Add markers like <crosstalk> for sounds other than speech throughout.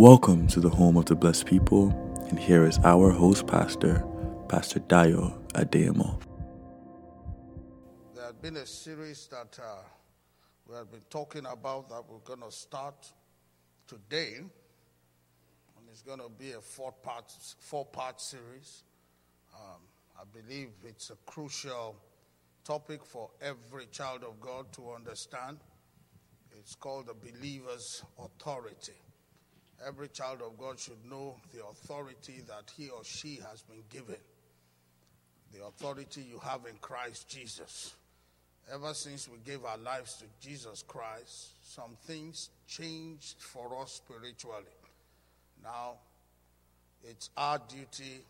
Welcome to the home of the blessed people, and here is our host pastor, Pastor Dayo Adeyemo. There had been a series that uh, we had been talking about that we're going to start today, and it's going to be a four part four part series. Um, I believe it's a crucial topic for every child of God to understand. It's called the believer's authority. Every child of God should know the authority that he or she has been given. The authority you have in Christ Jesus. Ever since we gave our lives to Jesus Christ, some things changed for us spiritually. Now, it's our duty,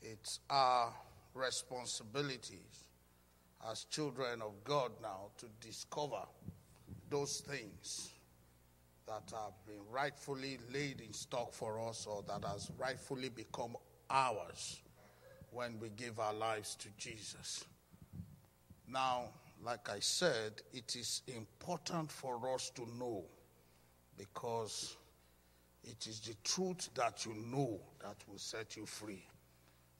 it's our responsibilities as children of God now to discover those things that have been rightfully laid in stock for us or that has rightfully become ours when we give our lives to Jesus. Now, like I said, it is important for us to know because it is the truth that you know that will set you free.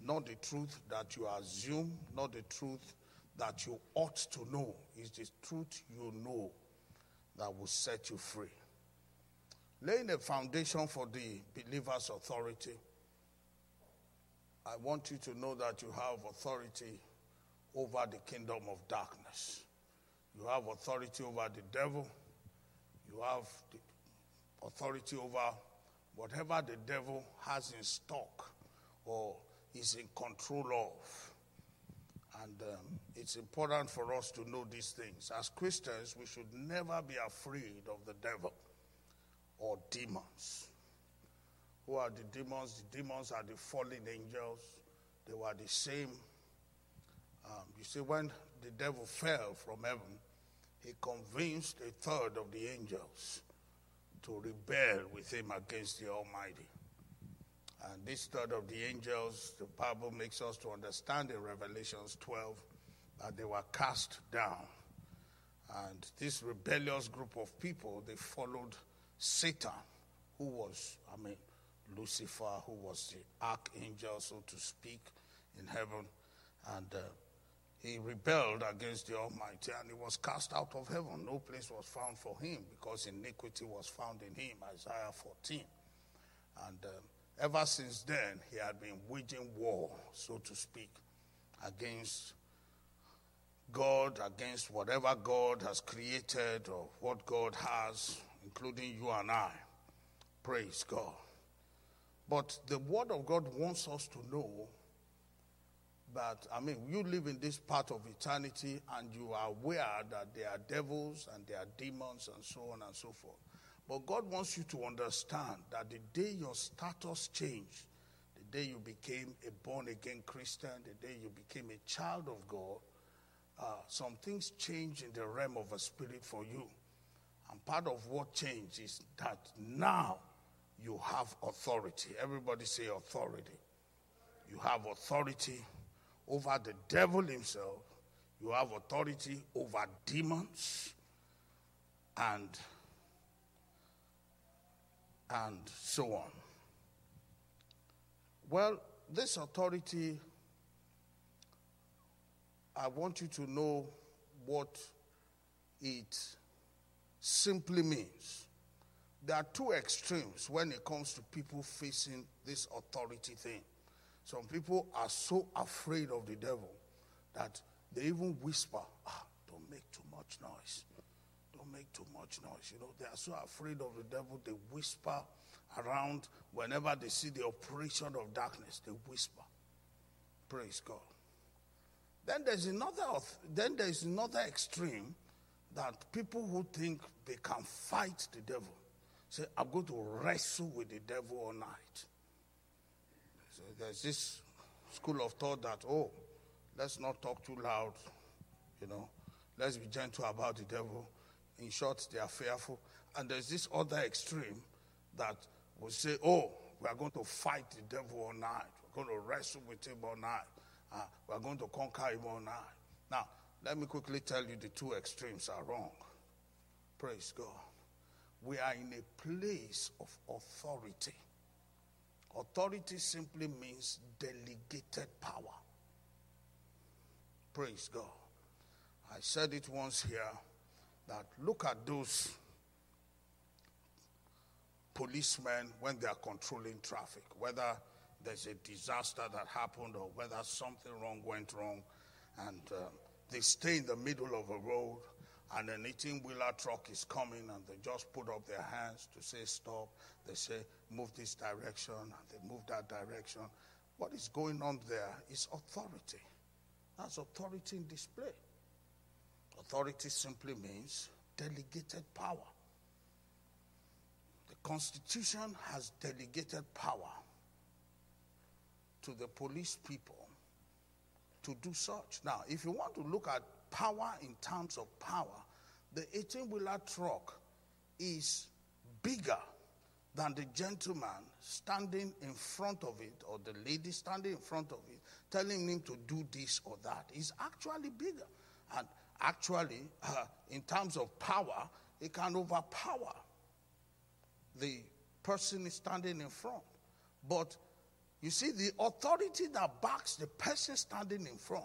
Not the truth that you assume, not the truth that you ought to know. It's the truth you know that will set you free. Laying a foundation for the believer's authority, I want you to know that you have authority over the kingdom of darkness. You have authority over the devil. You have authority over whatever the devil has in stock or is in control of. And um, it's important for us to know these things. As Christians, we should never be afraid of the devil or demons. Who are the demons? The demons are the fallen angels. They were the same. Um, you see, when the devil fell from heaven, he convinced a third of the angels to rebel with him against the Almighty. And this third of the angels, the Bible makes us to understand in Revelations 12 that they were cast down. And this rebellious group of people, they followed Satan, who was, I mean, Lucifer, who was the archangel, so to speak, in heaven. And uh, he rebelled against the Almighty and he was cast out of heaven. No place was found for him because iniquity was found in him, Isaiah 14. And uh, ever since then, he had been waging war, so to speak, against God, against whatever God has created or what God has including you and I. Praise God. But the Word of God wants us to know that, I mean, you live in this part of eternity and you are aware that there are devils and there are demons and so on and so forth. But God wants you to understand that the day your status changed, the day you became a born again Christian, the day you became a child of God, uh, some things change in the realm of a spirit for you. And part of what changed is that now you have authority. Everybody say authority. You have authority over the devil himself. You have authority over demons and and so on. Well, this authority I want you to know what it simply means. There are two extremes when it comes to people facing this authority thing. Some people are so afraid of the devil that they even whisper, ah, don't make too much noise. Don't make too much noise. You know, they are so afraid of the devil, they whisper around whenever they see the operation of darkness, they whisper. Praise God. Then there's another then there's another extreme that people who think they can fight the devil say, I'm going to wrestle with the devil all night. So there's this school of thought that, oh, let's not talk too loud, you know, let's be gentle about the devil. In short, they are fearful. And there's this other extreme that will say, oh, we are going to fight the devil all night. We're going to wrestle with him all night. Uh, we're going to conquer him all night. Now, let me quickly tell you the two extremes are wrong. Praise God. we are in a place of authority. Authority simply means delegated power. Praise God. I said it once here that look at those policemen when they are controlling traffic, whether there's a disaster that happened or whether something wrong went wrong, and uh, they stay in the middle of a road and an 18 wheeler truck is coming and they just put up their hands to say stop. They say move this direction they move that direction. What is going on there is authority. That's authority in display. Authority simply means delegated power. The Constitution has delegated power to the police people to do such. Now, if you want to look at power in terms of power, the 18 wheeler truck is bigger than the gentleman standing in front of it or the lady standing in front of it telling him to do this or that is actually bigger. And actually, uh, <laughs> in terms of power, it can overpower the person standing in front. But you see, the authority that backs the person standing in front,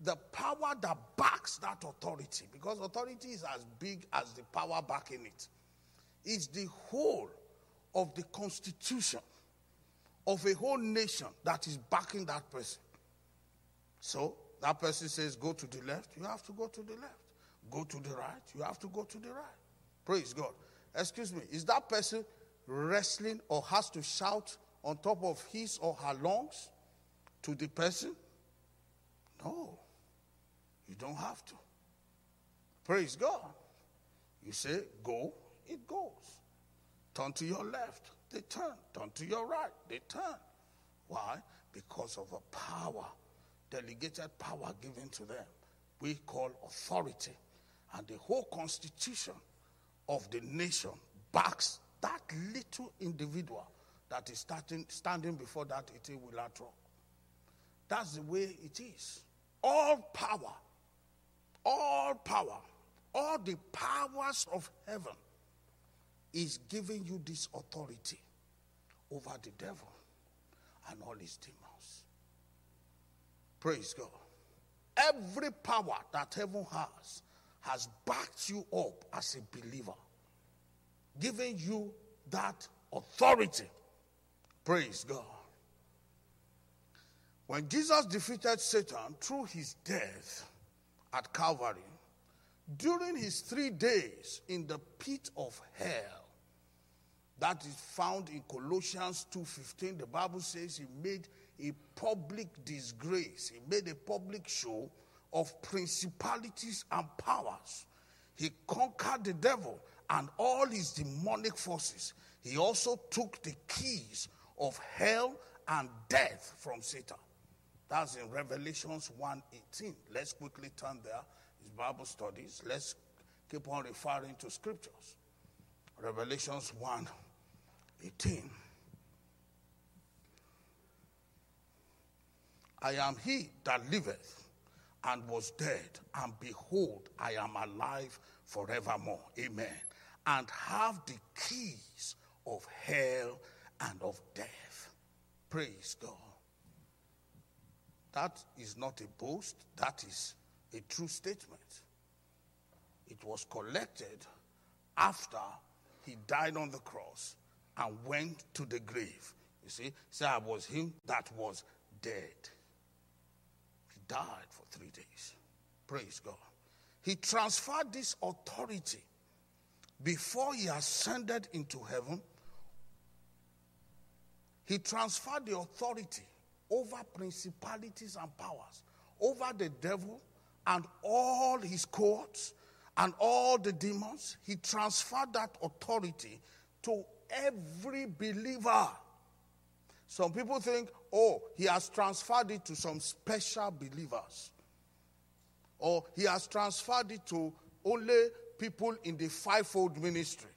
the power that backs that authority, because authority is as big as the power backing it, is the whole of the constitution of a whole nation that is backing that person. So that person says, Go to the left, you have to go to the left. Go to the right, you have to go to the right. Praise God. Excuse me, is that person wrestling or has to shout on top of his or her lungs to the person? No, you don't have to. Praise God. You say, Go, it goes. Turn to your left, they turn. Turn to your right, they turn. Why? Because of a power, delegated power given to them, we call authority. And the whole constitution of the nation backs that little individual that is starting, standing before that 18 wheeler truck. That's the way it is. All power, all power, all the powers of heaven is giving you this authority over the devil and all his demons. Praise God. Every power that heaven has has backed you up as a believer, giving you that authority. Praise God. When Jesus defeated Satan through his death at Calvary, during his three days in the pit of hell, that is found in Colossians 2:15. The Bible says he made a public disgrace. He made a public show of principalities and powers. He conquered the devil and all his demonic forces. He also took the keys of hell and death from Satan. That's in Revelations 1:18. Let's quickly turn there. It's Bible studies. Let's keep on referring to scriptures. Revelations 1 18. I am he that liveth and was dead, and behold, I am alive forevermore. Amen. And have the keys of hell and of death. Praise God. That is not a boast, that is a true statement. It was collected after he died on the cross and went to the grave. You see, say I was him that was dead. He died for three days. Praise God. He transferred this authority before he ascended into heaven. He transferred the authority over principalities and powers, over the devil and all his courts and all the demons. He transferred that authority to every believer. Some people think, oh, he has transferred it to some special believers. Or he has transferred it to only people in the fivefold ministry.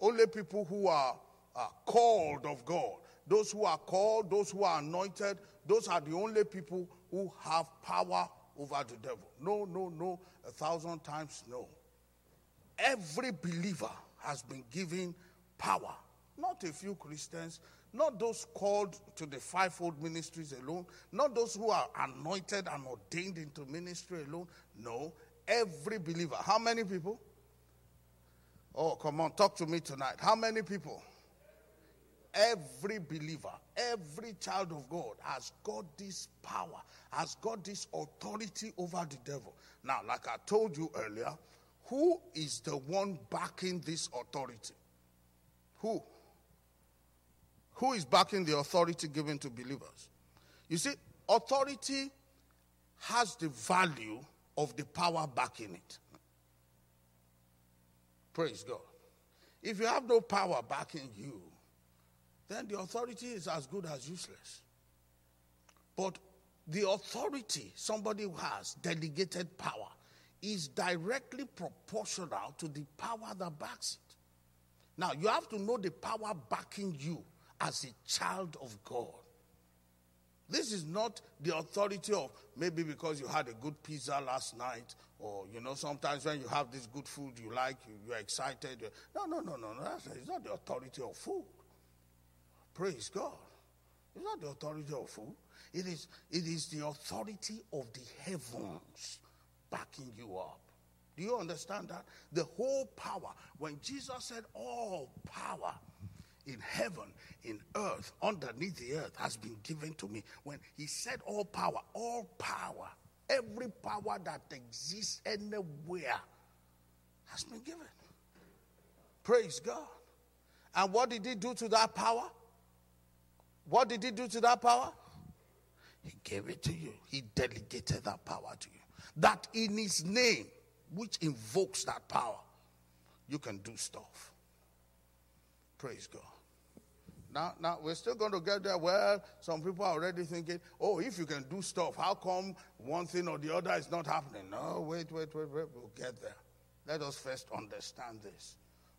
Only people who are, are called of God. Those who are called, those who are anointed, those are the only people who have power over the devil. No, no, no, a thousand times no. every believer has been given power. Not a few Christians, not those called to the fivefold ministries alone, not those who are anointed and ordained into ministry alone. No, every believer. How many people? Oh, come on, talk to me tonight. How many people? Every believer, every child of God has got this power, has got this authority over the devil. Now, like I told you earlier, who is the one backing this authority? Who? Who is backing the authority given to believers? You see, authority has the value of the power backing it. Praise God. If you have no power backing you, then the authority is as good as useless. But the authority somebody has delegated power is directly proportional to the power that backs it. Now, you have to know the power backing you as a child of God. This is not the authority of maybe because you had a good pizza last night, or you know, sometimes when you have this good food you like, you, are excited. No, no, no, no, no. It's not the authority of food. Praise God. It's not the authority of food. It is, it is the authority of the heavens backing you up. Do you understand that? The whole power. When Jesus said, All power in heaven, in earth, underneath the earth has been given to me. When he said all power, all power, every power that exists anywhere has been given. Praise God. And what did he do to that power? What did he do to that power? He gave it to you. He delegated that power to you. That in his name, which invokes that power, you can do stuff. Praise God. Now, now we're still going to get there. Well, some people are already thinking, oh, if you can do stuff, how come one thing or the other is not happening? No, wait, wait, wait, wait. We'll get there. Let us first understand this.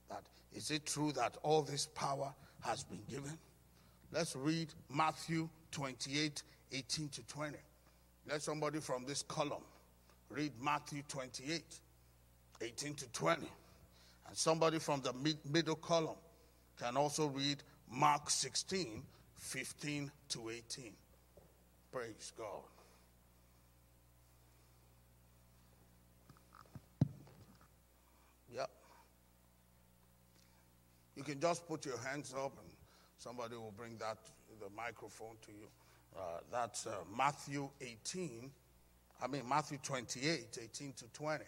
That is it true that all this power has been given? Let's read Matthew 28 18 to 20. Let somebody from this column read Matthew 28 18 to 20. And somebody from the mid- middle column can also read Mark 16 15 to 18. Praise God. Yep. You can just put your hands up and Somebody will bring that the microphone to you. Uh, that's uh, Matthew 18. I mean Matthew 28, 18 to 20.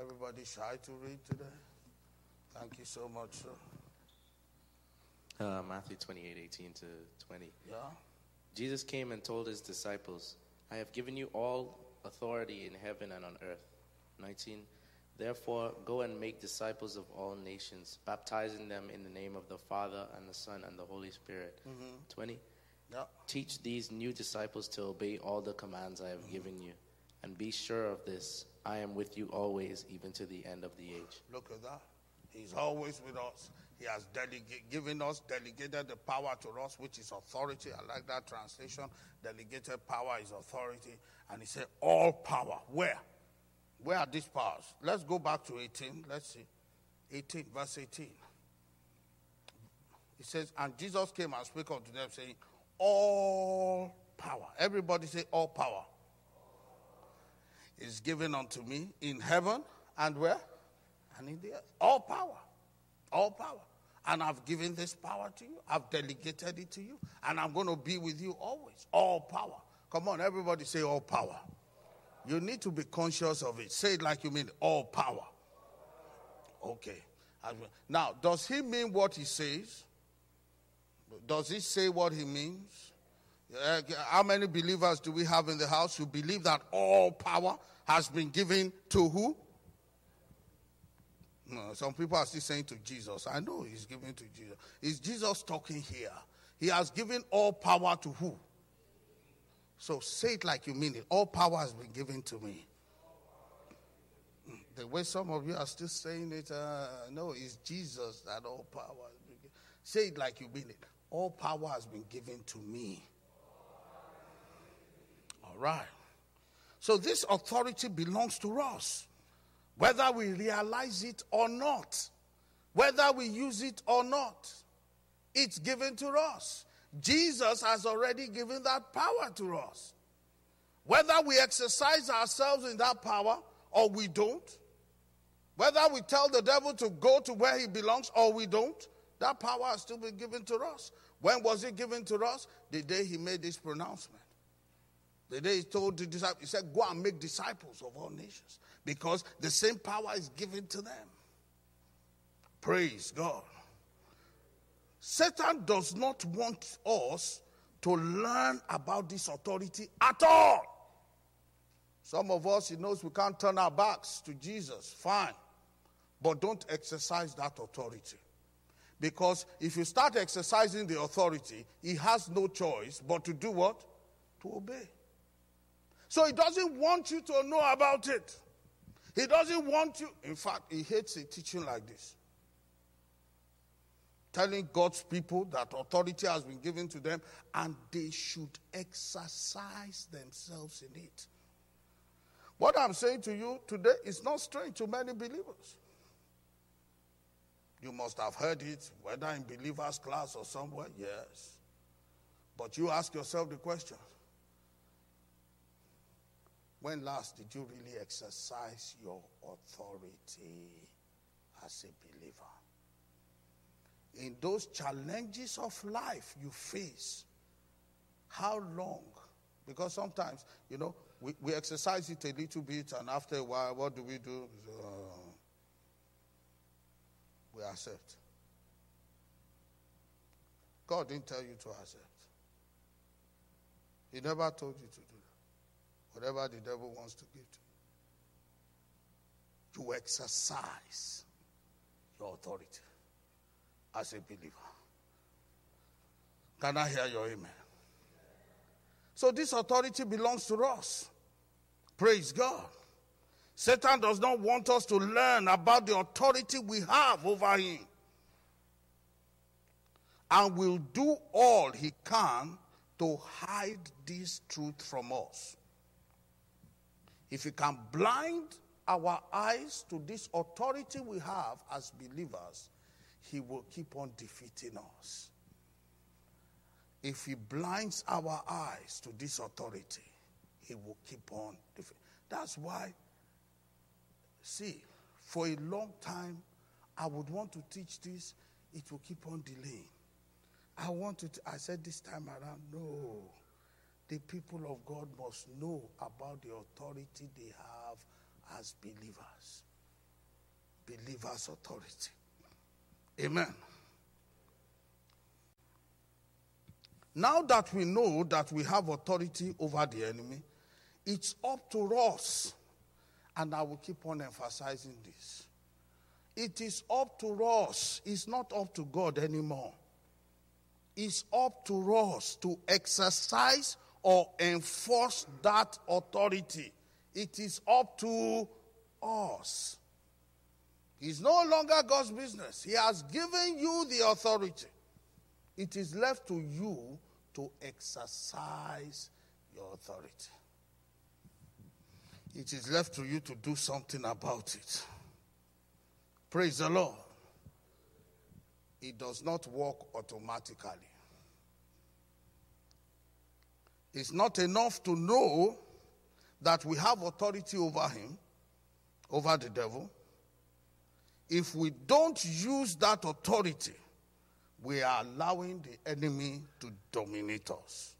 Everybody shy to read today? Thank you so much, sir. Uh, Matthew 28, 18 to 20. Yeah. Jesus came and told his disciples, I have given you all authority in heaven and on earth. 19. Therefore, go and make disciples of all nations, baptizing them in the name of the Father and the Son and the Holy Spirit. Mm-hmm. 20. Yeah. Teach these new disciples to obey all the commands I have mm-hmm. given you. And be sure of this I am with you always, even to the end of the age. Look at that. He's always with us. He has delegate, given us, delegated the power to us, which is authority. I like that translation. Delegated power is authority. And he said, All power. Where? Where are these powers? Let's go back to 18. Let's see. 18, verse 18. It says, And Jesus came and spoke unto them, saying, All power. Everybody say, All power is given unto me in heaven and where? And in the earth. All power. All power. And I've given this power to you. I've delegated it to you. And I'm going to be with you always. All power. Come on, everybody say all power. You need to be conscious of it. Say it like you mean all power. Okay. Now, does he mean what he says? Does he say what he means? Uh, how many believers do we have in the house who believe that all power has been given to who? No, some people are still saying to Jesus. I know he's giving to Jesus. Is Jesus talking here? He has given all power to who? So say it like you mean it. All power has been given to me. The way some of you are still saying it, uh, no, it's Jesus that all power. Say it like you mean it. All power has been given to me. All right. So this authority belongs to us, whether we realize it or not, whether we use it or not. It's given to us. Jesus has already given that power to us. Whether we exercise ourselves in that power or we don't, whether we tell the devil to go to where he belongs or we don't, that power has still been given to us. When was it given to us? The day he made this pronouncement. The day he told the disciples, he said, Go and make disciples of all nations. Because the same power is given to them. Praise God. Satan does not want us to learn about this authority at all. Some of us, he knows we can't turn our backs to Jesus. Fine. But don't exercise that authority. Because if you start exercising the authority, he has no choice but to do what? To obey. So he doesn't want you to know about it. He doesn't want you, in fact, he hates a teaching like this. Telling God's people that authority has been given to them and they should exercise themselves in it. What I'm saying to you today is not strange to many believers. You must have heard it, whether in believers' class or somewhere, yes. But you ask yourself the question when last did you really exercise your authority as a believer? In those challenges of life you face, how long? Because sometimes, you know, we, we exercise it a little bit, and after a while, what do we do? Uh, we accept. God didn't tell you to accept. He never told you to do that. Whatever the devil wants to give to you, you exercise your authority as a believer. Can I hear your amen? So this authority belongs to us. Praise God. Satan does not want us to learn about the authority we have over him. And will do all he can to hide this truth from us. If he can blind our eyes to this authority we have as believers, he will keep on defeating us. If he blinds our eyes to this authority, he will keep on defeating. That's why See, for a long time, I would want to teach this, it will keep on delaying. I wanted, to, I said this time around, no. The people of God must know about the authority they have as believers. Believers' authority. Amen. Now that we know that we have authority over the enemy, it's up to us and I will keep on emphasizing this. It is up to us, it's not up to God anymore. It's up to us to exercise or enforce that authority. It is up to us. It's no longer God's business. He has given you the authority. It is left to you to exercise your authority it is left to you to do something about it. Praise the Lord. It does not work automatically. It's not enough to know that we have authority over him, over the devil. If we don't use that authority, we are allowing the enemy to dominate us.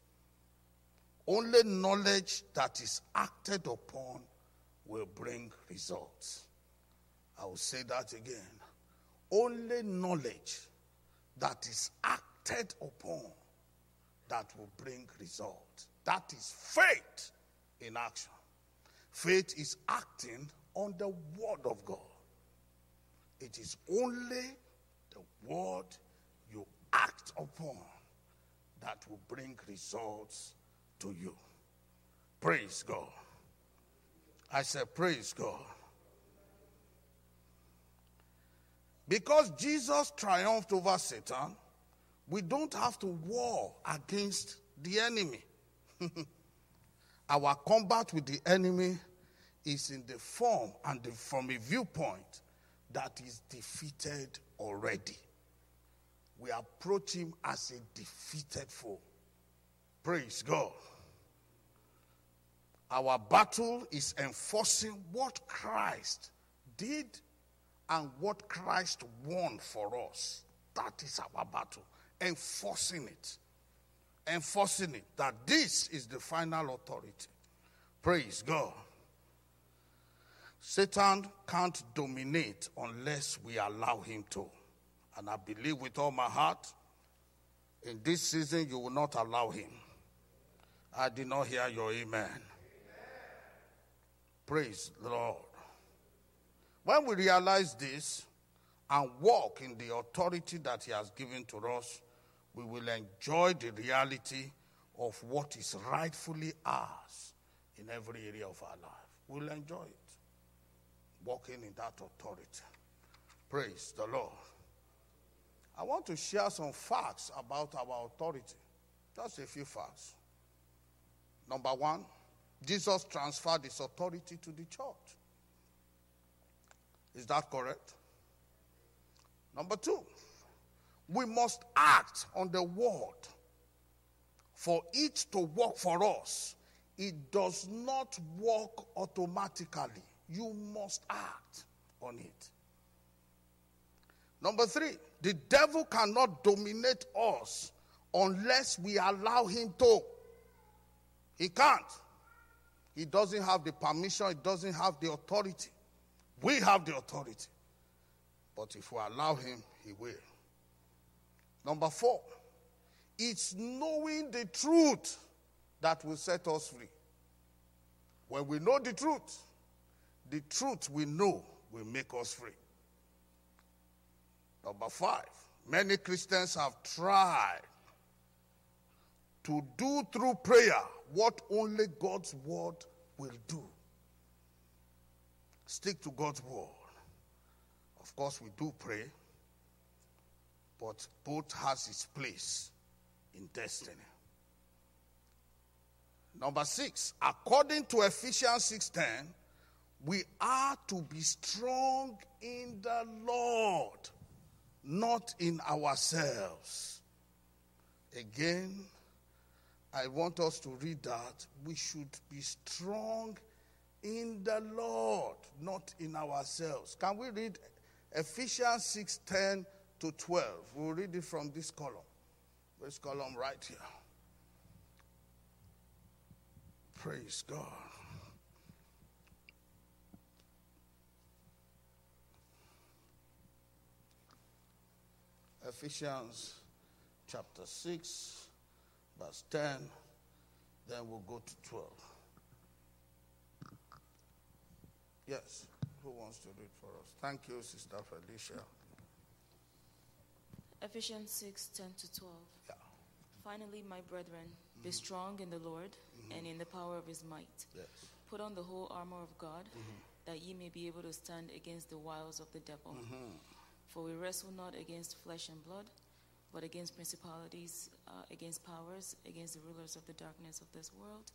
Only knowledge that is acted upon will bring results. I will say that again. Only knowledge that is acted upon that will bring results. That is faith in action. Faith is acting on the word of God. It is only the word you act upon that will bring results to you. Praise God. I said, Praise God. Because Jesus triumphed over Satan, we don't have to war against the enemy. <laughs> our combat with the enemy is in the form and the, from a viewpoint that is defeated already. We approach him as a defeated foe. Praise God. Our battle is enforcing what Christ did and what Christ won for us. That is our battle. Enforcing it. Enforcing it. That this is the final authority. Praise God. Satan can't dominate unless we allow him to. And I believe with all my heart, in this season, you will not allow him. I did not hear your amen. amen. Praise the Lord. When we realize this and walk in the authority that He has given to us, we will enjoy the reality of what is rightfully ours in every area of our life. We'll enjoy it, walking in that authority. Praise the Lord. I want to share some facts about our authority. Just a few facts. Number one, Jesus transferred his authority to the church. Is that correct? Number two, we must act on the word for it to work for us. It does not work automatically. You must act on it. Number three, the devil cannot dominate us unless we allow him to. He can't. He doesn't have the permission, he doesn't have the authority. We have the authority. But if we allow him, he will. Number four, it's knowing the truth that will set us free. When we know the truth, the truth we know will make us free. Number five, many Christians have tried to do through prayer what only God's word will do. Stick to God's word. Of course, we do pray, but both has its place in destiny. Number six, according to Ephesians 6:10, we are to be strong in the Lord, not in ourselves. Again, I want us to read that. We should be strong in the Lord, not in ourselves. Can we read Ephesians 6 10 to 12? We'll read it from this column. This column right here. Praise God. Ephesians chapter 6 verse 10, then we'll go to 12. Yes, who wants to read for us? Thank you, Sister Felicia. Ephesians 6 10 to 12. Yeah. Finally, my brethren, mm-hmm. be strong in the Lord mm-hmm. and in the power of his might. Yes. Put on the whole armor of God, mm-hmm. that ye may be able to stand against the wiles of the devil. For we wrestle not against flesh and blood but against principalities, uh, against powers, against the rulers of the darkness of this world,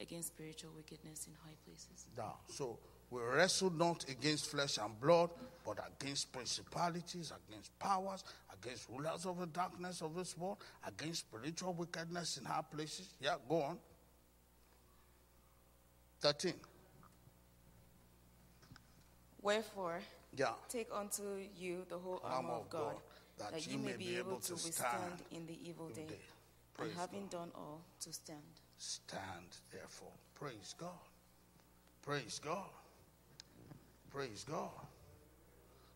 against spiritual wickedness in high places. Now, so we wrestle not against flesh and blood, but against principalities, against powers, against rulers of the darkness of this world, against spiritual wickedness in high places. Yeah, go on. 13. Wherefore, yeah. take unto you the whole armor, armor of God, God that, that you may be able to withstand in the evil day. And having done all, to stand. Stand, therefore. Praise God. Praise God. Praise God.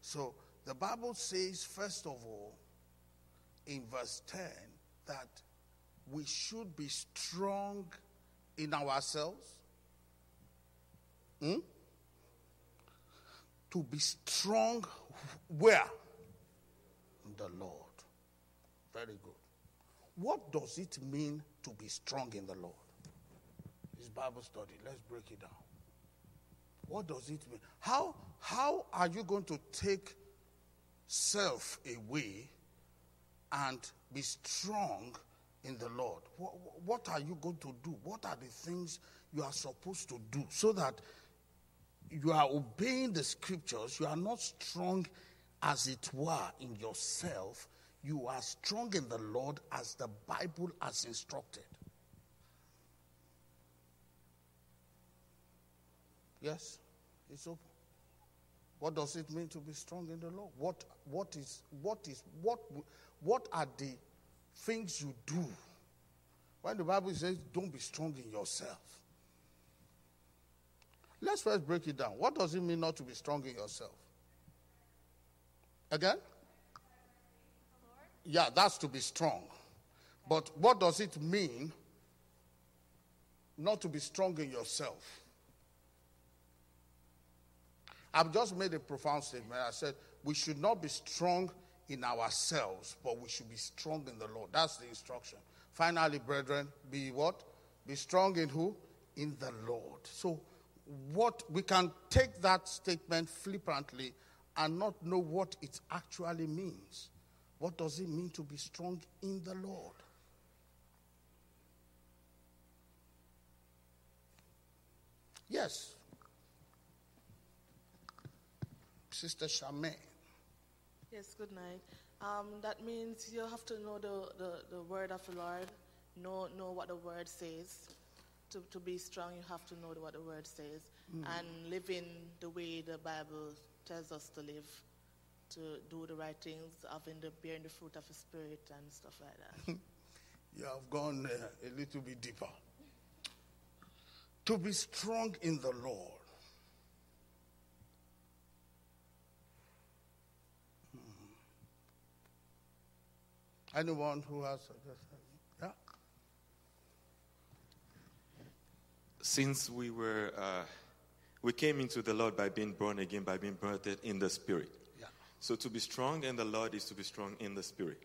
So the Bible says, first of all, in verse 10, that we should be strong in ourselves. Hmm? To be strong where? the Lord. Very good. What does it mean to be strong in the Lord? This Bible study. Let's break it down. What does it mean? How, how are you going to take self away and be strong in the Lord? What, what are you going to do? What are the things you are supposed to do so that you are obeying the scriptures. You are not strong, as it were, in yourself. You are strong in the Lord as the Bible has instructed. Yes, it's open. What does it mean to be strong in the Lord? What, what is, what is, what, what are the things you do when the Bible says, don't be strong in yourself? Let's first break it down. What does it mean not to be strong in yourself? Again? Yeah, that's to be strong. But what does it mean not to be strong in yourself? I've just made a profound statement. I said we should not be strong in ourselves, but we should be strong in the Lord. That's the instruction. Finally, brethren, be what? Be strong in who? In the Lord. So, what we can take that statement flippantly and not know what it actually means. What does it mean to be strong in the Lord? Yes. Sister Charmaine. Yes, good night. Um, that means you have to know the, the, the word of the Lord, know, know what the word says. To, to be strong, you have to know what the word says mm. and live in the way the Bible tells us to live, to do the right things, having the bearing the fruit of the Spirit and stuff like that. <laughs> you have gone uh, a little bit deeper. To be strong in the Lord Anyone who has yeah. Since we were, uh, we came into the Lord by being born again, by being birthed in the Spirit. Yeah. So to be strong in the Lord is to be strong in the Spirit.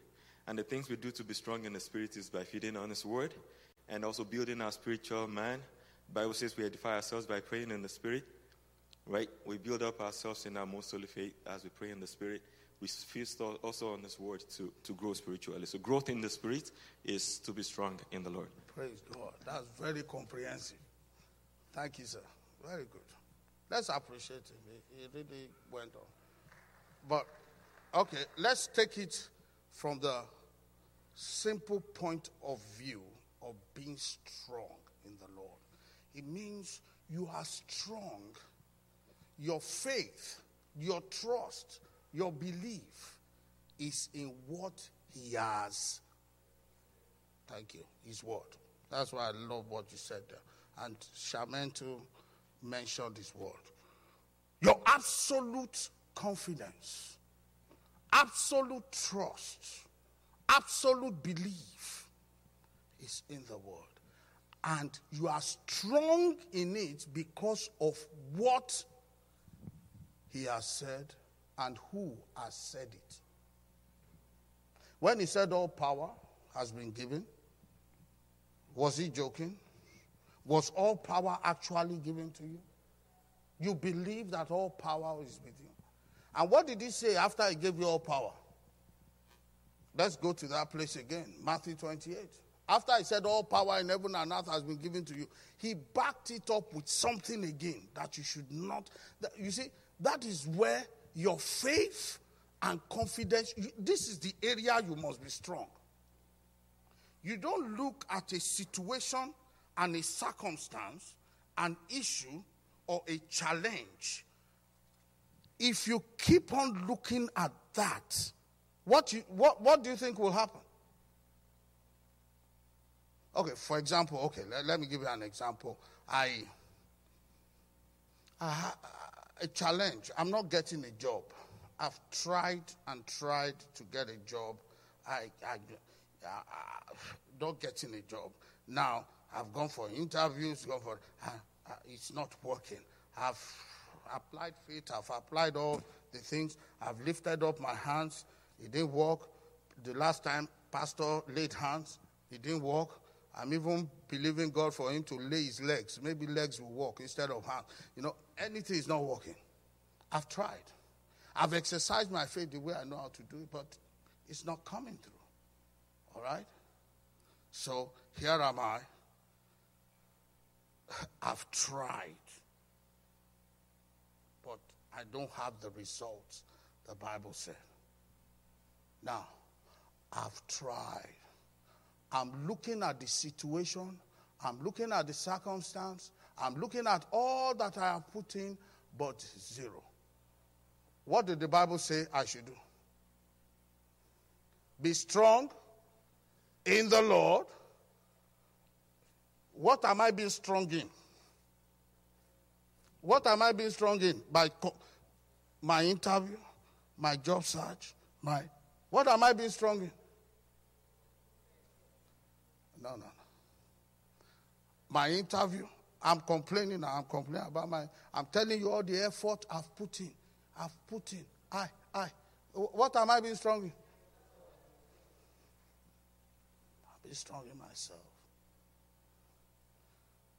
And the things we do to be strong in the Spirit is by feeding on His Word and also building our spiritual man. Bible says we edify ourselves by praying in the Spirit. Right? We build up ourselves in our most holy faith as we pray in the Spirit we feast also on this word to, to grow spiritually. So, growth in the spirit is to be strong in the Lord. Praise God. That's very comprehensive. Thank you, sir. Very good. Let's appreciate him. He, really went on. But, okay, let's take it from the simple point of view of being strong in the Lord. It means you are strong. Your faith, your trust, your belief is in what He has. Thank you. His word. That's why I love what you said there. And too mentioned this word. Your absolute confidence, absolute trust, absolute belief is in the word. And you are strong in it because of what he has said and who has said it. When he said all power has been given, was he joking? Was all power actually given to you? You believe that all power is with you. And what did he say after he gave you all power? Let's go to that place again. Matthew 28. After he said all power in heaven and earth has been given to you, he backed it up with something again that you should not. That, you see, that is where your faith and confidence, you, this is the area you must be strong. You don't look at a situation and a circumstance, an issue, or a challenge. If you keep on looking at that, what, you, what, what do you think will happen? Okay, for example, okay, let, let me give you an example. I, I, a challenge. I'm not getting a job. I've tried and tried to get a job. I, I, I, I not getting a job. Now I've gone for interviews. Gone for uh, uh, it's not working. I've applied faith. I've applied all the things. I've lifted up my hands. It didn't work. The last time pastor laid hands, it didn't work. I'm even believing God for him to lay his legs. Maybe legs will walk instead of hands. You know, anything is not working. I've tried. I've exercised my faith the way I know how to do it, but it's not coming through. All right? So here am I. I've tried, but I don't have the results the Bible said. Now, I've tried. I'm looking at the situation, I'm looking at the circumstance, I'm looking at all that I have put in, but zero. What did the Bible say I should do? Be strong in the Lord. What am I being strong in? What am I being strong in? By co- my interview, my job search, my. What am I being strong in? No, no, no. My interview, I'm complaining. I'm complaining about my. I'm telling you all the effort I've put in. I've put in. I, I. What am I being strong in? I'll be strong in myself.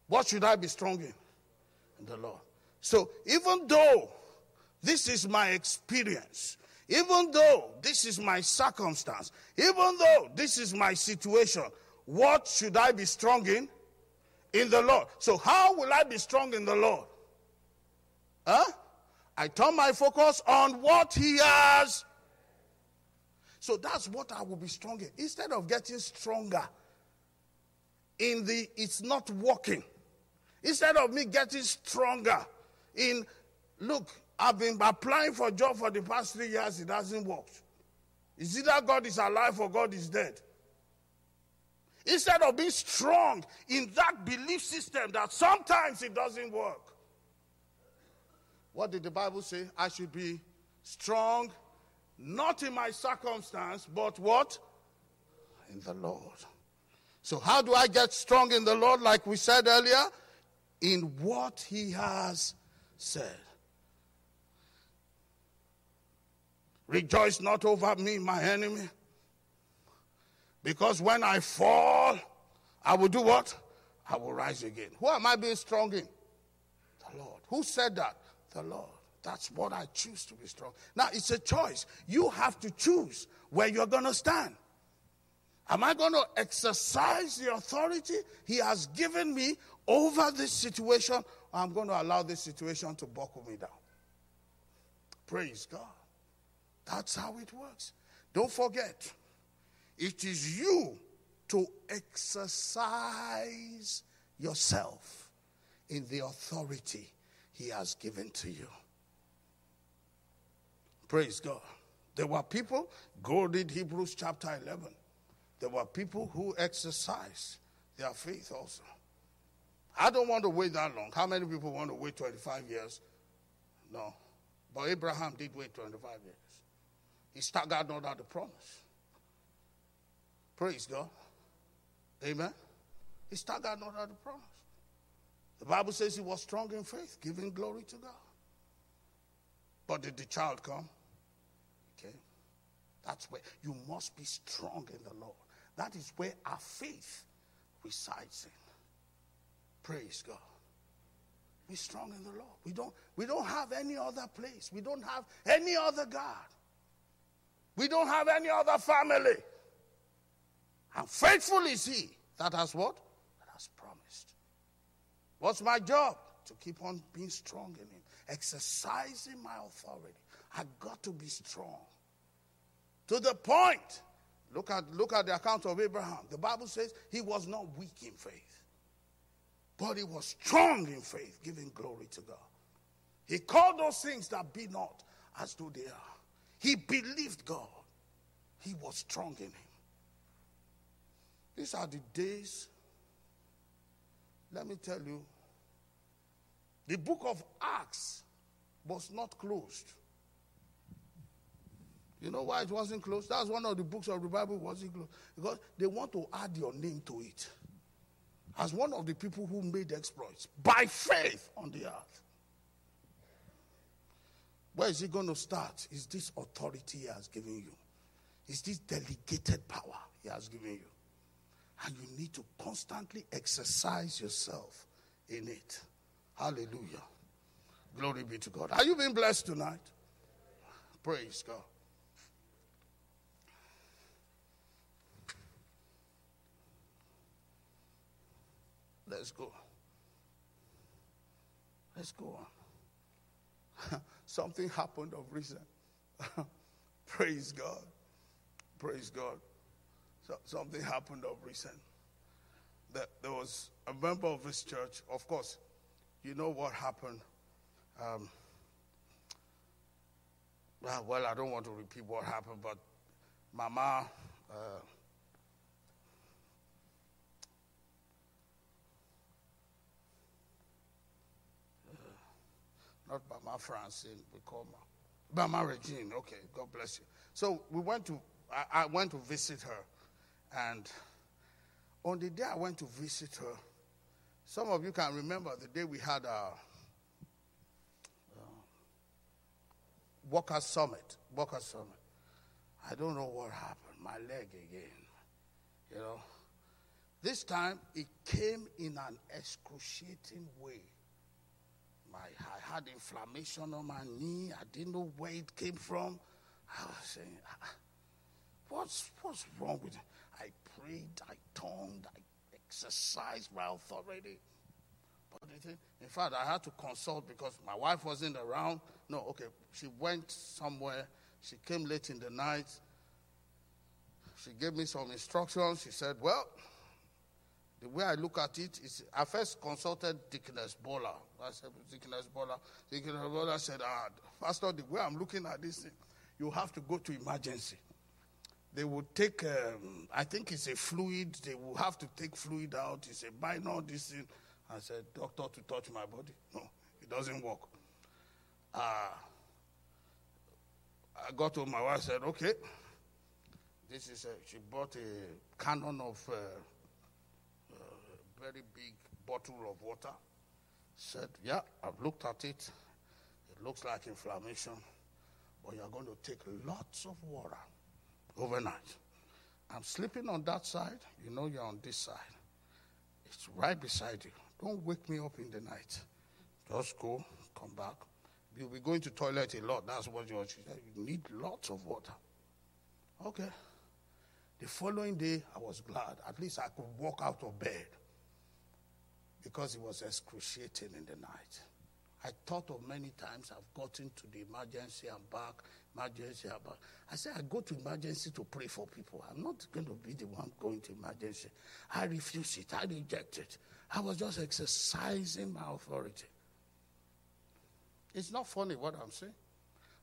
What should I be strong in? In the Lord. So even though this is my experience, even though this is my circumstance, even though this is my situation, what should I be strong in? In the Lord. So, how will I be strong in the Lord? Huh? I turn my focus on what He has. So, that's what I will be strong in. Instead of getting stronger in the it's not working, instead of me getting stronger in look, I've been applying for a job for the past three years, it hasn't worked. Is either God is alive or God is dead. Instead of being strong in that belief system that sometimes it doesn't work. What did the Bible say? I should be strong, not in my circumstance, but what? In the Lord. So, how do I get strong in the Lord, like we said earlier? In what He has said. Rejoice not over me, my enemy. Because when I fall, I will do what? I will rise again. Who am I being strong in? The Lord. Who said that? The Lord. That's what I choose to be strong. Now, it's a choice. You have to choose where you're going to stand. Am I going to exercise the authority He has given me over this situation, I'm going to allow this situation to buckle me down? Praise God. That's how it works. Don't forget, it is you to exercise yourself in the authority He has given to you. Praise God. There were people, go read Hebrews chapter 11. There were people who exercised their faith also. I don't want to wait that long. How many people want to wait 25 years? No. But Abraham did wait 25 years. He staggered not at the promise. Praise God. Amen. He staggered not at the promise. The Bible says he was strong in faith, giving glory to God. But did the child come? Okay. That's where you must be strong in the Lord. That is where our faith resides in. Praise God. Be strong in the Lord. We don't, we don't have any other place. We don't have any other God. We don't have any other family. And faithful is he that has what? That has promised. What's my job? To keep on being strong in him, exercising my authority. I got to be strong. To the point. Look at, look at the account of Abraham. The Bible says he was not weak in faith, but he was strong in faith, giving glory to God. He called those things that be not as though they are. He believed God. He was strong in him. These are the days, let me tell you, the book of Acts was not closed. You know why it wasn't closed? That's one of the books of the Bible wasn't closed. Because they want to add your name to it. As one of the people who made exploits by faith on the earth. Where is it going to start? Is this authority he has given you? Is this delegated power he has given you? And you need to constantly exercise yourself in it. Hallelujah. Glory be to God. Are you being blessed tonight? Praise God. Let's go. Let's go on. <laughs> Something happened of recent. <laughs> Praise God. Praise God. So, something happened of recent. That there was a member of this church. Of course, you know what happened. Um, well, I don't want to repeat what happened, but Mama. Uh, not Mama Francine, we call Ma. Mama Regine, okay, God bless you. So we went to, I, I, went to visit her, and on the day I went to visit her, some of you can remember the day we had a, uh, Workers Summit. Workers Summit. I don't know what happened. My leg again. You know. This time it came in an excruciating way. My, I had inflammation on my knee. I didn't know where it came from. I was saying, ah, what's, what's wrong with it? I prayed, I tongued, I exercised my authority. But in fact, I had to consult because my wife wasn't around. No, okay, she went somewhere. She came late in the night. She gave me some instructions. She said, Well, the way I look at it is, I first consulted Deaconess Bola. I said, Deaconess Bola. Deaconess Bola said, ah, Pastor, the way I'm looking at this thing, you have to go to emergency. They will take, um, I think it's a fluid, they will have to take fluid out. It's a minor, this thing. I said, Doctor, to touch my body. No, it doesn't work. Uh, I got to my wife said, okay. This is a, she bought a cannon of uh, uh, very big bottle of water. Said, yeah, I've looked at it. It looks like inflammation, but you're going to take lots of water overnight. I'm sleeping on that side. You know you're on this side. It's right beside you. Don't wake me up in the night. Just go, come back. You'll be going to toilet a lot. That's what you need lots of water. Okay. The following day, I was glad. At least I could walk out of bed because it was excruciating in the night. I thought of many times I've gotten to the emergency and back, emergency and back. I said, I go to emergency to pray for people. I'm not going to be the one going to emergency. I refuse it. I reject it. I was just exercising my authority. It's not funny what I'm saying.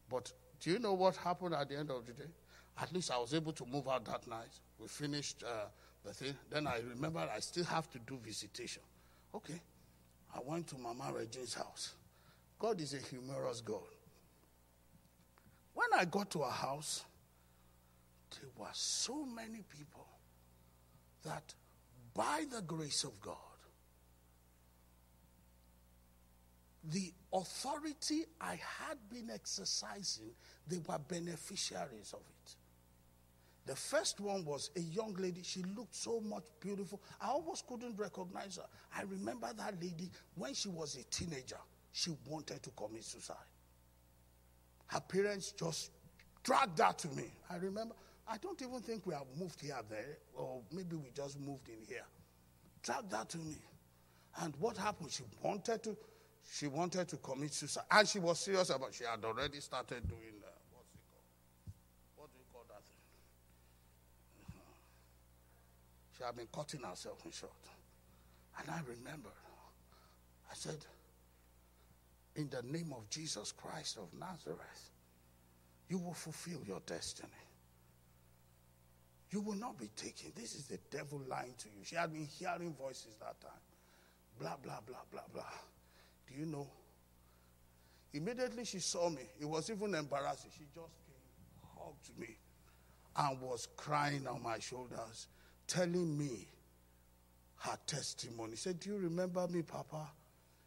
But do you know what happened at the end of the day? At least I was able to move out that night. We finished uh, the thing. Then I remember I still have to do visitation. Okay. I went to Mama Regine's house. God is a humorous God. When I got to her house, there were so many people that by the grace of God, the authority I had been exercising, they were beneficiaries of it. The first one was a young lady. She looked so much beautiful. I almost couldn't recognize her. I remember that lady when she was a teenager, she wanted to commit suicide. Her parents just dragged that to me. I remember, I don't even think we have moved here there, or maybe we just moved in here. Dragged that to me. And what happened? She wanted to she wanted to commit suicide. And she was serious about She had already started doing, uh, what's it called? What do you call that thing? Uh-huh. Had been cutting herself in short. And I remember, I said, in the name of Jesus Christ of Nazareth, you will fulfill your destiny. You will not be taken. This is the devil lying to you. She had been hearing voices that time. Blah, blah, blah, blah, blah. Do you know? Immediately she saw me. It was even embarrassing. She just came, hugged me, and was crying on my shoulders, telling me her testimony. She said, Do you remember me, Papa?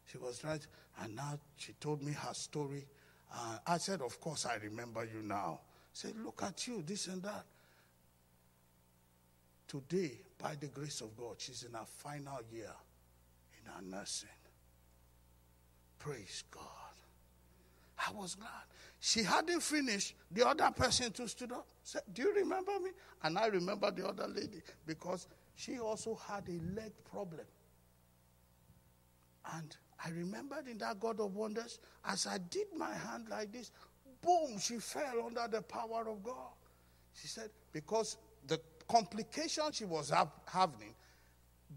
She was right. And now she told me her story. Uh, I said, Of course, I remember you now. She said, Look at you, this and that. Today, by the grace of God, she's in her final year in her nursing. Praise God. I was glad. She hadn't finished. The other person too stood up. Said, Do you remember me? And I remember the other lady because she also had a leg problem. And I remembered in that God of wonders, as I did my hand like this, boom, she fell under the power of God. She said, because the complication she was having,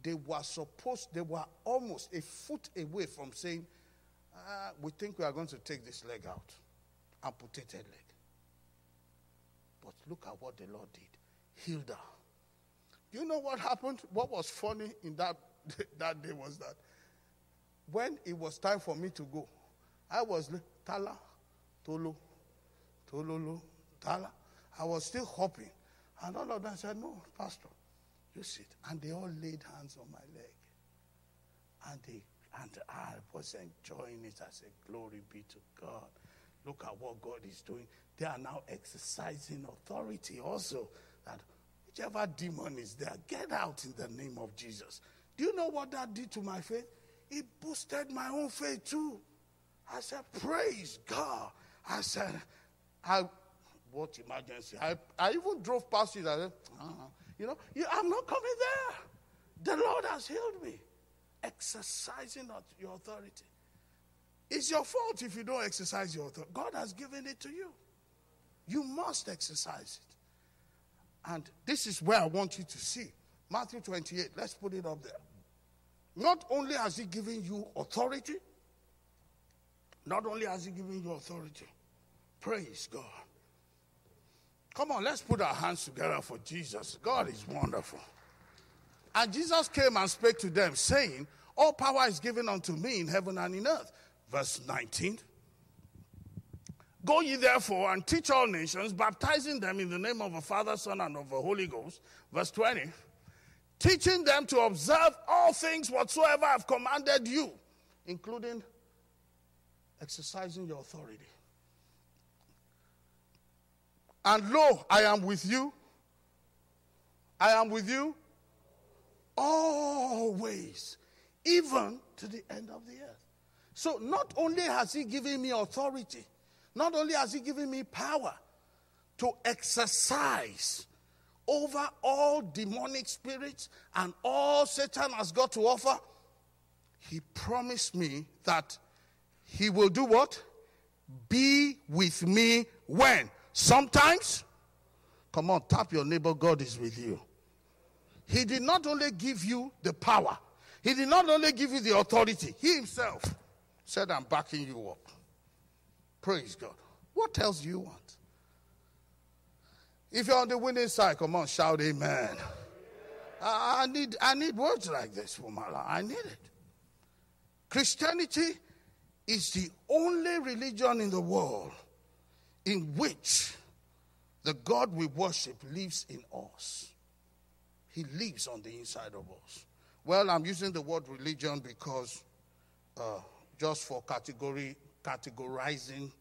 they were supposed, they were almost a foot away from saying, uh, we think we are going to take this leg out, amputated leg. But look at what the Lord did. Healed her. Do You know what happened? What was funny in that, <laughs> that day was that when it was time for me to go, I was Tala, Tolo, Tololo, Tala. I was still hopping. And all of them said, No, Pastor, you sit. And they all laid hands on my leg. And they and I was enjoying it. I said, Glory be to God. Look at what God is doing. They are now exercising authority also. That whichever demon is there, get out in the name of Jesus. Do you know what that did to my faith? It boosted my own faith too. I said, Praise God. I said, I what emergency? I, I even drove past it. I said, uh-huh. You know, I'm not coming there. The Lord has healed me. Exercising your authority. It's your fault if you don't exercise your authority. God has given it to you. You must exercise it. And this is where I want you to see Matthew 28. Let's put it up there. Not only has He given you authority, not only has He given you authority, praise God. Come on, let's put our hands together for Jesus. God is wonderful. And Jesus came and spake to them, saying, All power is given unto me in heaven and in earth. Verse 19. Go ye therefore and teach all nations, baptizing them in the name of the Father, Son, and of the Holy Ghost. Verse 20. Teaching them to observe all things whatsoever I've commanded you, including exercising your authority. And lo, I am with you. I am with you always, even to the end of the earth. So not only has He given me authority, not only has He given me power to exercise over all demonic spirits and all Satan has got to offer, He promised me that He will do what? Be with me when? Sometimes, come on, tap your neighbor, God is with you. He did not only give you the power, He did not only give you the authority, He Himself said, I'm backing you up. Praise God. What else do you want? If you're on the winning side, come on, shout amen. I, need, I need words like this for my life. I need it. Christianity is the only religion in the world in which the God we worship lives in us. He lives on the inside of us. Well, I'm using the word religion because uh, just for category categorizing,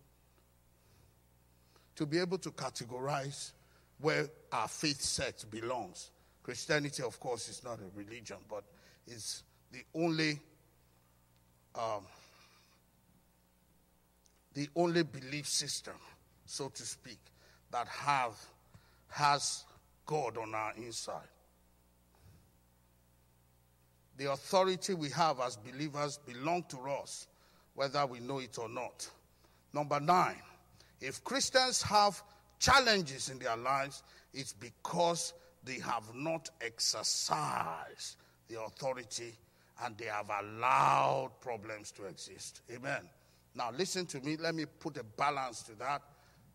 to be able to categorize where our faith set belongs. Christianity, of course, is not a religion, but it's the only um, the only belief system so to speak, that have has God on our inside. The authority we have as believers belong to us, whether we know it or not. Number nine, if Christians have challenges in their lives, it's because they have not exercised the authority and they have allowed problems to exist. Amen. Now, listen to me. Let me put a balance to that.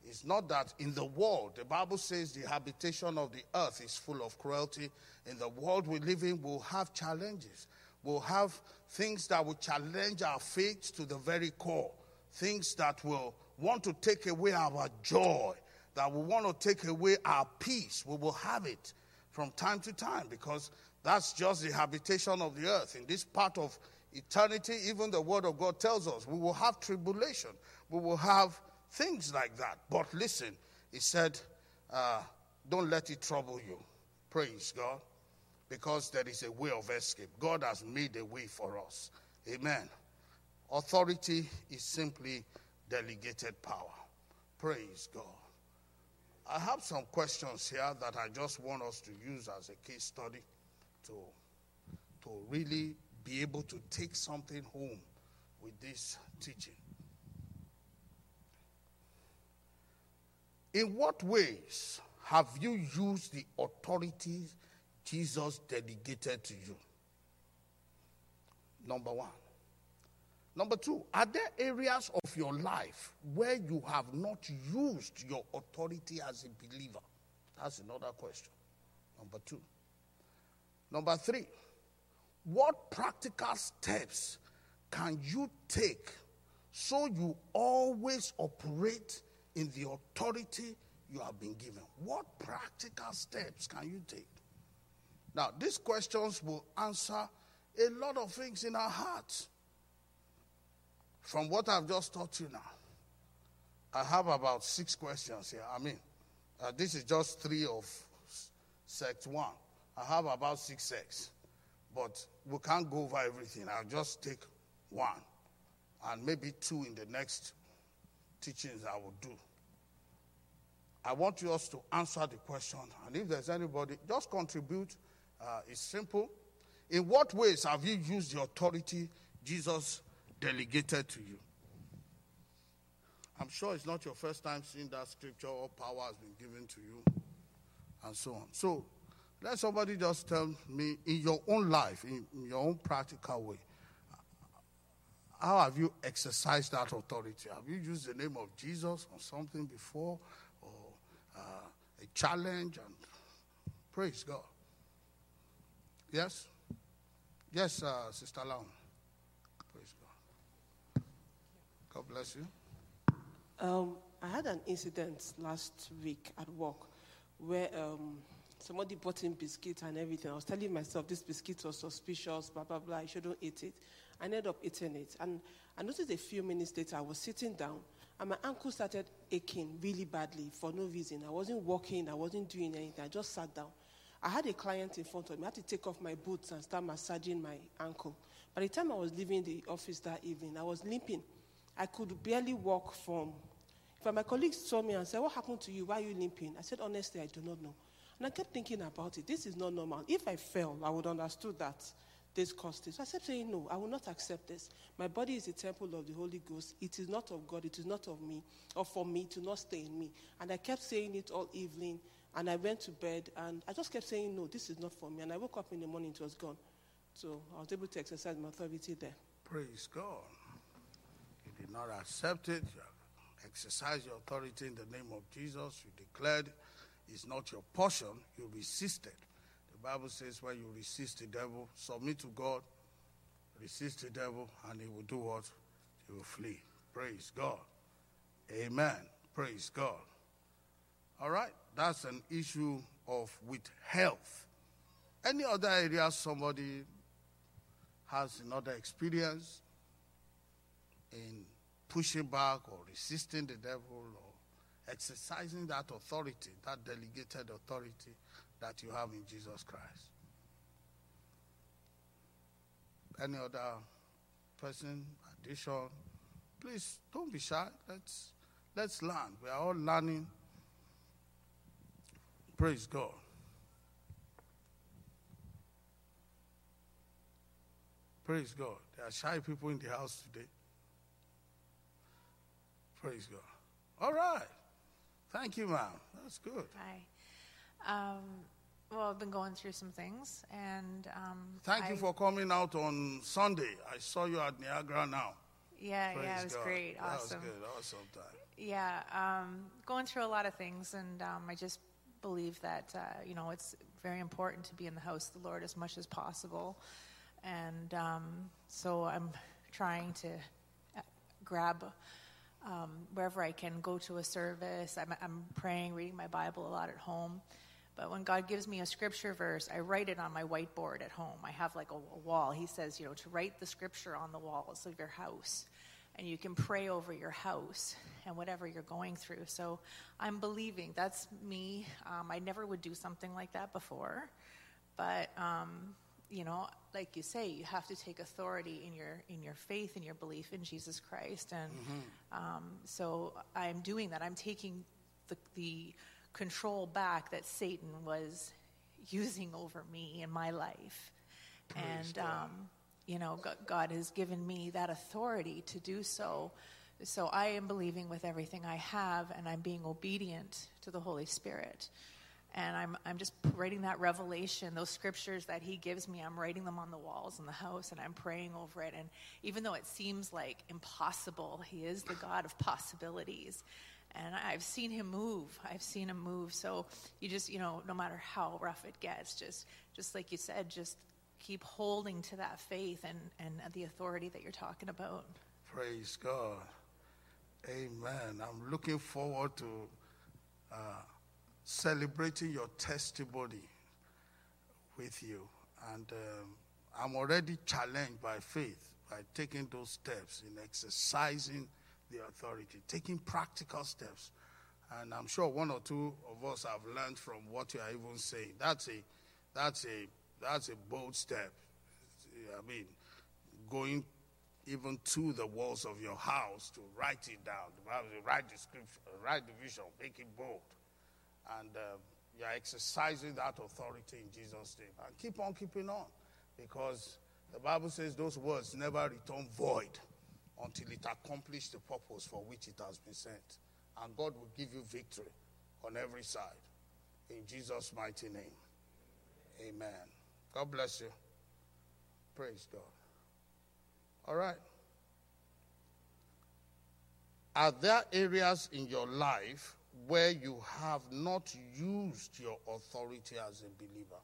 It's not that in the world, the Bible says the habitation of the earth is full of cruelty. In the world we live in, we'll have challenges. We'll have things that will challenge our faith to the very core, things that will want to take away our joy, that will want to take away our peace. We will have it from time to time because that's just the habitation of the earth. In this part of eternity, even the Word of God tells us we will have tribulation, we will have Things like that. But listen, he said, uh, don't let it trouble you. Praise God. Because there is a way of escape. God has made a way for us. Amen. Authority is simply delegated power. Praise God. I have some questions here that I just want us to use as a case study to, to really be able to take something home with this teaching. In what ways have you used the authority Jesus delegated to you? Number one. Number two, are there areas of your life where you have not used your authority as a believer? That's another question. Number two. Number three, what practical steps can you take so you always operate in the authority you have been given? What practical steps can you take? Now, these questions will answer a lot of things in our hearts. From what I've just taught you now, I have about six questions here. I mean, uh, this is just three of sect one. I have about six sects, but we can't go over everything. I'll just take one and maybe two in the next teachings I will do. I want you us to answer the question, and if there's anybody, just contribute. Uh, it's simple. In what ways have you used the authority Jesus delegated to you? I'm sure it's not your first time seeing that scripture, all power has been given to you, and so on. So, let somebody just tell me in your own life, in, in your own practical way, how have you exercised that authority? Have you used the name of Jesus on something before, or uh, a challenge? And praise God. Yes, yes, uh, Sister Lam. Praise God. God bless you. Um, I had an incident last week at work where um, somebody brought in biscuits and everything. I was telling myself this biscuit was suspicious, blah, blah, blah. I shouldn't eat it. I ended up eating it. And I noticed a few minutes later, I was sitting down and my ankle started aching really badly for no reason. I wasn't walking, I wasn't doing anything. I just sat down. I had a client in front of me. I had to take off my boots and start massaging my ankle. By the time I was leaving the office that evening, I was limping. I could barely walk from. But my colleagues saw me and said, What happened to you? Why are you limping? I said, Honestly, I do not know. And I kept thinking about it. This is not normal. If I fell, I would understood that this cost it. So I kept saying, No, I will not accept this. My body is a temple of the Holy Ghost. It is not of God. It is not of me or for me to not stay in me. And I kept saying it all evening. And I went to bed and I just kept saying, No, this is not for me. And I woke up in the morning, it was gone. So I was able to exercise my authority there. Praise God. You did not accept it. You exercised your authority in the name of Jesus. You declared it's not your portion. You resisted. Bible says when you resist the devil, submit to God, resist the devil, and he will do what? He will flee. Praise God. Amen. Praise God. All right. That's an issue of with health. Any other area somebody has another experience in pushing back or resisting the devil or exercising that authority, that delegated authority that you have in Jesus Christ. Any other person, addition, please don't be shy. Let's let's learn. We are all learning. Praise God. Praise God. There are shy people in the house today. Praise God. All right. Thank you, ma'am. That's good. Hi. Um, well, I've been going through some things, and um, Thank I- you for coming out on Sunday. I saw you at Niagara now. Yeah, Praise yeah, it was God. great, That awesome. was good. Awesome time. Yeah, um, going through a lot of things, and um, I just believe that uh, you know it's very important to be in the house of the Lord as much as possible, and um, so I'm trying to uh, grab um, wherever I can go to a service. I'm, I'm praying, reading my Bible a lot at home. But when God gives me a scripture verse, I write it on my whiteboard at home. I have like a, a wall. He says, you know, to write the scripture on the walls of your house. And you can pray over your house and whatever you're going through. So I'm believing. That's me. Um, I never would do something like that before. But, um, you know, like you say, you have to take authority in your in your faith and your belief in Jesus Christ. And um, so I'm doing that. I'm taking the, the control back that Satan was using over me in my life. Praise and um, you know, God has given me that authority to do so. So I am believing with everything I have, and I'm being obedient to the Holy Spirit. And I'm, I'm just writing that revelation, those scriptures that He gives me, I'm writing them on the walls in the house, and I'm praying over it. And even though it seems like impossible, He is the God of possibilities. And I've seen Him move. I've seen Him move. So you just, you know, no matter how rough it gets, just, just like you said, just keep holding to that faith and, and the authority that you're talking about. Praise God. Amen. I'm looking forward to uh, celebrating your testimony with you. And um, I'm already challenged by faith by taking those steps in exercising the authority, taking practical steps. And I'm sure one or two of us have learned from what you are even saying. That's a, that's a, that's a bold step. I mean, going even to the walls of your house to write it down. The Bible write the scripture, write the vision, make it bold. And uh, you're exercising that authority in Jesus' name. And keep on keeping on because the Bible says those words never return void until it accomplishes the purpose for which it has been sent. And God will give you victory on every side. In Jesus' mighty name. Amen. God bless you. Praise God. All right. Are there areas in your life where you have not used your authority as a believer?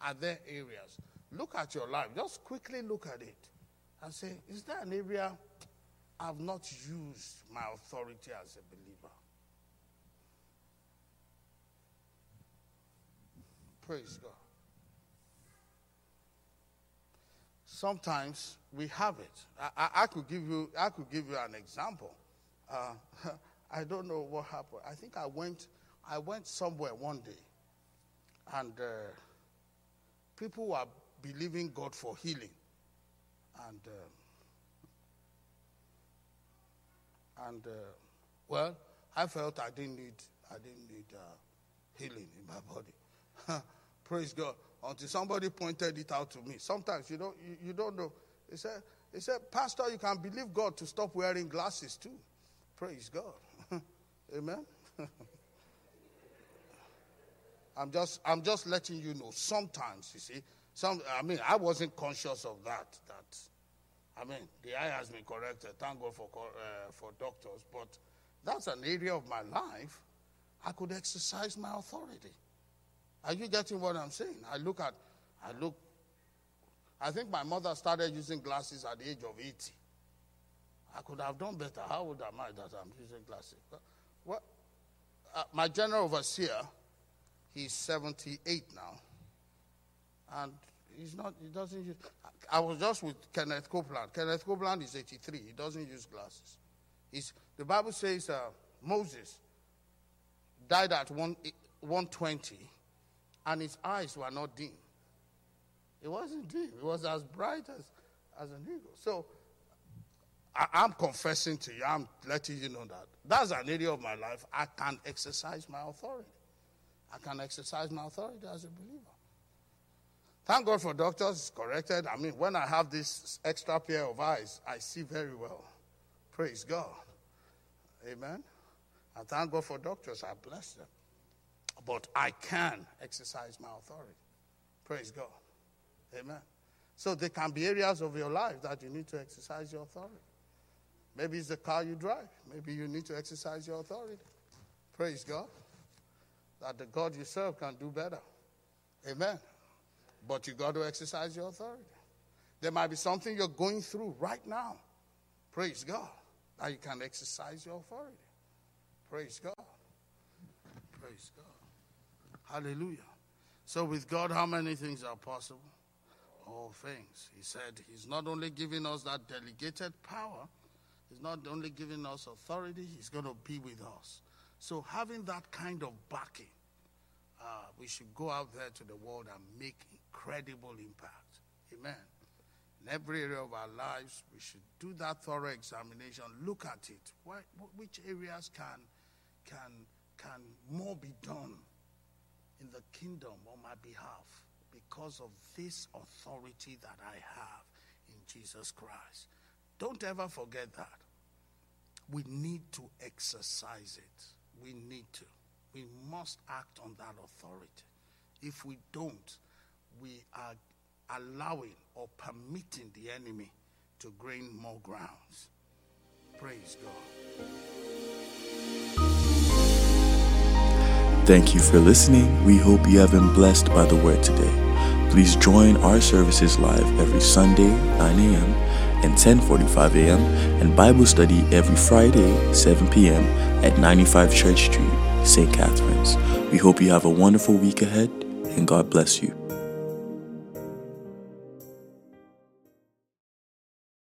Are there areas? Look at your life. Just quickly look at it and say, is there an area I've not used my authority as a believer? Praise God. Sometimes we have it. I, I, I could give you. I could give you an example. Uh, <laughs> I don't know what happened. I think I went. I went somewhere one day, and uh, people were believing God for healing, and uh, and uh, well, I felt I didn't need. I didn't need uh, healing in my body. <laughs> Praise God. Until somebody pointed it out to me. Sometimes you don't you, you don't know. He said, he said, Pastor, you can believe God to stop wearing glasses too. Praise God. <laughs> Amen. <laughs> I'm just I'm just letting you know. Sometimes, you see, some I mean, I wasn't conscious of that. That I mean, the eye has been corrected. Thank God for uh, for doctors, but that's an area of my life I could exercise my authority. Are you getting what I'm saying? I look at, I look, I think my mother started using glasses at the age of 80. I could have done better. How old am I that I'm using glasses? Well, uh, my general overseer, he's 78 now. And he's not, he doesn't use, I was just with Kenneth Copeland. Kenneth Copeland is 83. He doesn't use glasses. He's, the Bible says uh, Moses died at one, 120 and his eyes were not dim. It wasn't dim. It was as bright as, as an eagle. So I, am confessing to you, I'm letting you know that. That's an area of my life I can exercise my authority. I can exercise my authority as a believer. Thank God for doctors, corrected. I mean, when I have this extra pair of eyes, I see very well. Praise God. Amen. I thank God for doctors, I bless them but I can exercise my authority. Praise God. Amen. So there can be areas of your life that you need to exercise your authority. Maybe it's the car you drive. Maybe you need to exercise your authority. Praise God. That the God you serve can do better. Amen. But you got to exercise your authority. There might be something you're going through right now. Praise God. Now you can exercise your authority. Praise God. Praise God. Hallelujah. So, with God, how many things are possible? All things. He said He's not only giving us that delegated power, He's not only giving us authority, He's going to be with us. So, having that kind of backing, uh, we should go out there to the world and make incredible impact. Amen. In every area of our lives, we should do that thorough examination. Look at it. Which areas can, can, can more be done? in the kingdom on my behalf because of this authority that I have in Jesus Christ. Don't ever forget that. We need to exercise it. We need to. We must act on that authority. If we don't, we are allowing or permitting the enemy to gain more grounds. Praise God. Thank you for listening. We hope you have been blessed by the word today. Please join our services live every Sunday, 9 a.m. and 10:45 a.m. and Bible study every Friday, 7 p.m. at 95 Church Street, St. Catharines. We hope you have a wonderful week ahead and God bless you.